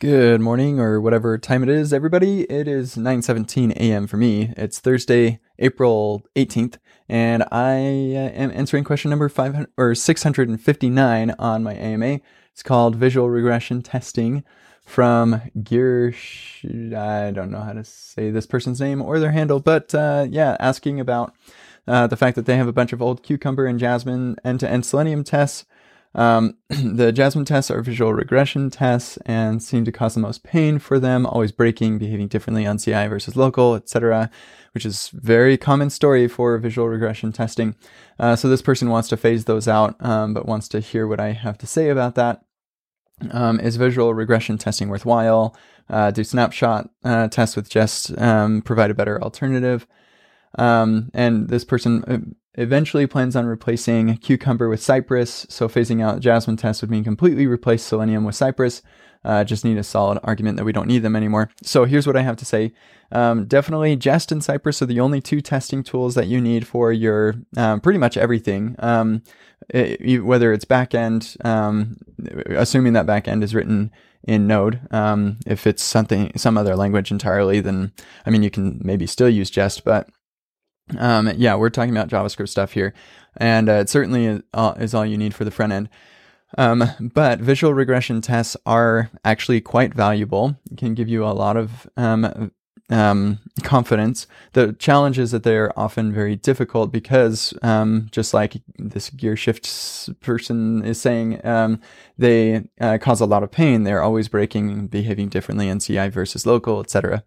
Good morning or whatever time it is, everybody. It is 9:17 a.m. for me. It's Thursday, April 18th, and I uh, am answering question number 500 or 659 on my AMA. It's called Visual Regression Testing from Gear. I don't know how to say this person's name or their handle, but uh, yeah, asking about uh, the fact that they have a bunch of old Cucumber and Jasmine end-to-end Selenium tests um, the Jasmine tests are visual regression tests and seem to cause the most pain for them, always breaking, behaving differently on CI versus local, etc., which is very common story for visual regression testing. Uh, so this person wants to phase those out, um, but wants to hear what I have to say about that. Um, is visual regression testing worthwhile? Uh, do snapshot uh, tests with Jest um, provide a better alternative? Um, and this person uh, eventually plans on replacing Cucumber with Cypress. So phasing out Jasmine tests would mean completely replace Selenium with Cypress. Uh, just need a solid argument that we don't need them anymore. So here's what I have to say. Um, definitely Jest and Cypress are the only two testing tools that you need for your um, pretty much everything. Um, it, whether it's backend, um, assuming that backend is written in Node. Um, if it's something, some other language entirely, then I mean, you can maybe still use Jest, but um, yeah, we're talking about JavaScript stuff here, and uh, it certainly is all, is all, you need for the front end. Um, but visual regression tests are actually quite valuable. It can give you a lot of um, um, confidence. The challenge is that they're often very difficult because, um, just like this gear shift person is saying, um, they uh, cause a lot of pain. They're always breaking, behaving differently in CI versus local, etc.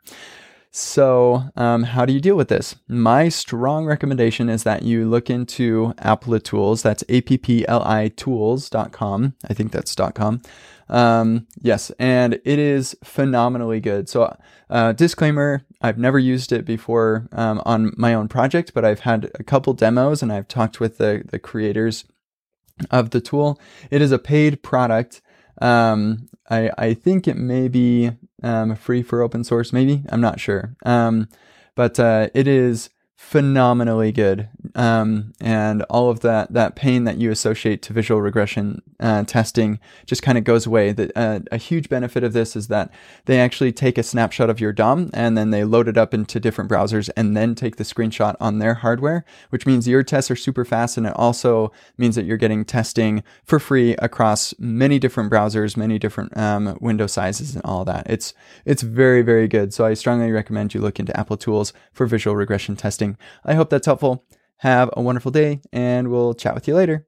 So, um, how do you deal with this? My strong recommendation is that you look into Applitools. That's A-P-P-L-I tools.com. I think that's .com. Um, yes, and it is phenomenally good. So, uh, disclaimer, I've never used it before um, on my own project, but I've had a couple demos and I've talked with the, the creators of the tool. It is a paid product. Um, I, I think it may be um, free for open source, maybe. I'm not sure. Um, but uh, it is phenomenally good. Um, and all of that, that pain that you associate to visual regression uh, testing just kind of goes away. The, uh, a huge benefit of this is that they actually take a snapshot of your DOM and then they load it up into different browsers and then take the screenshot on their hardware, which means your tests are super fast. And it also means that you're getting testing for free across many different browsers, many different um, window sizes and all that. It's, it's very, very good. So I strongly recommend you look into Applitools for visual regression testing. I hope that's helpful. Have a wonderful day, and we'll chat with you later.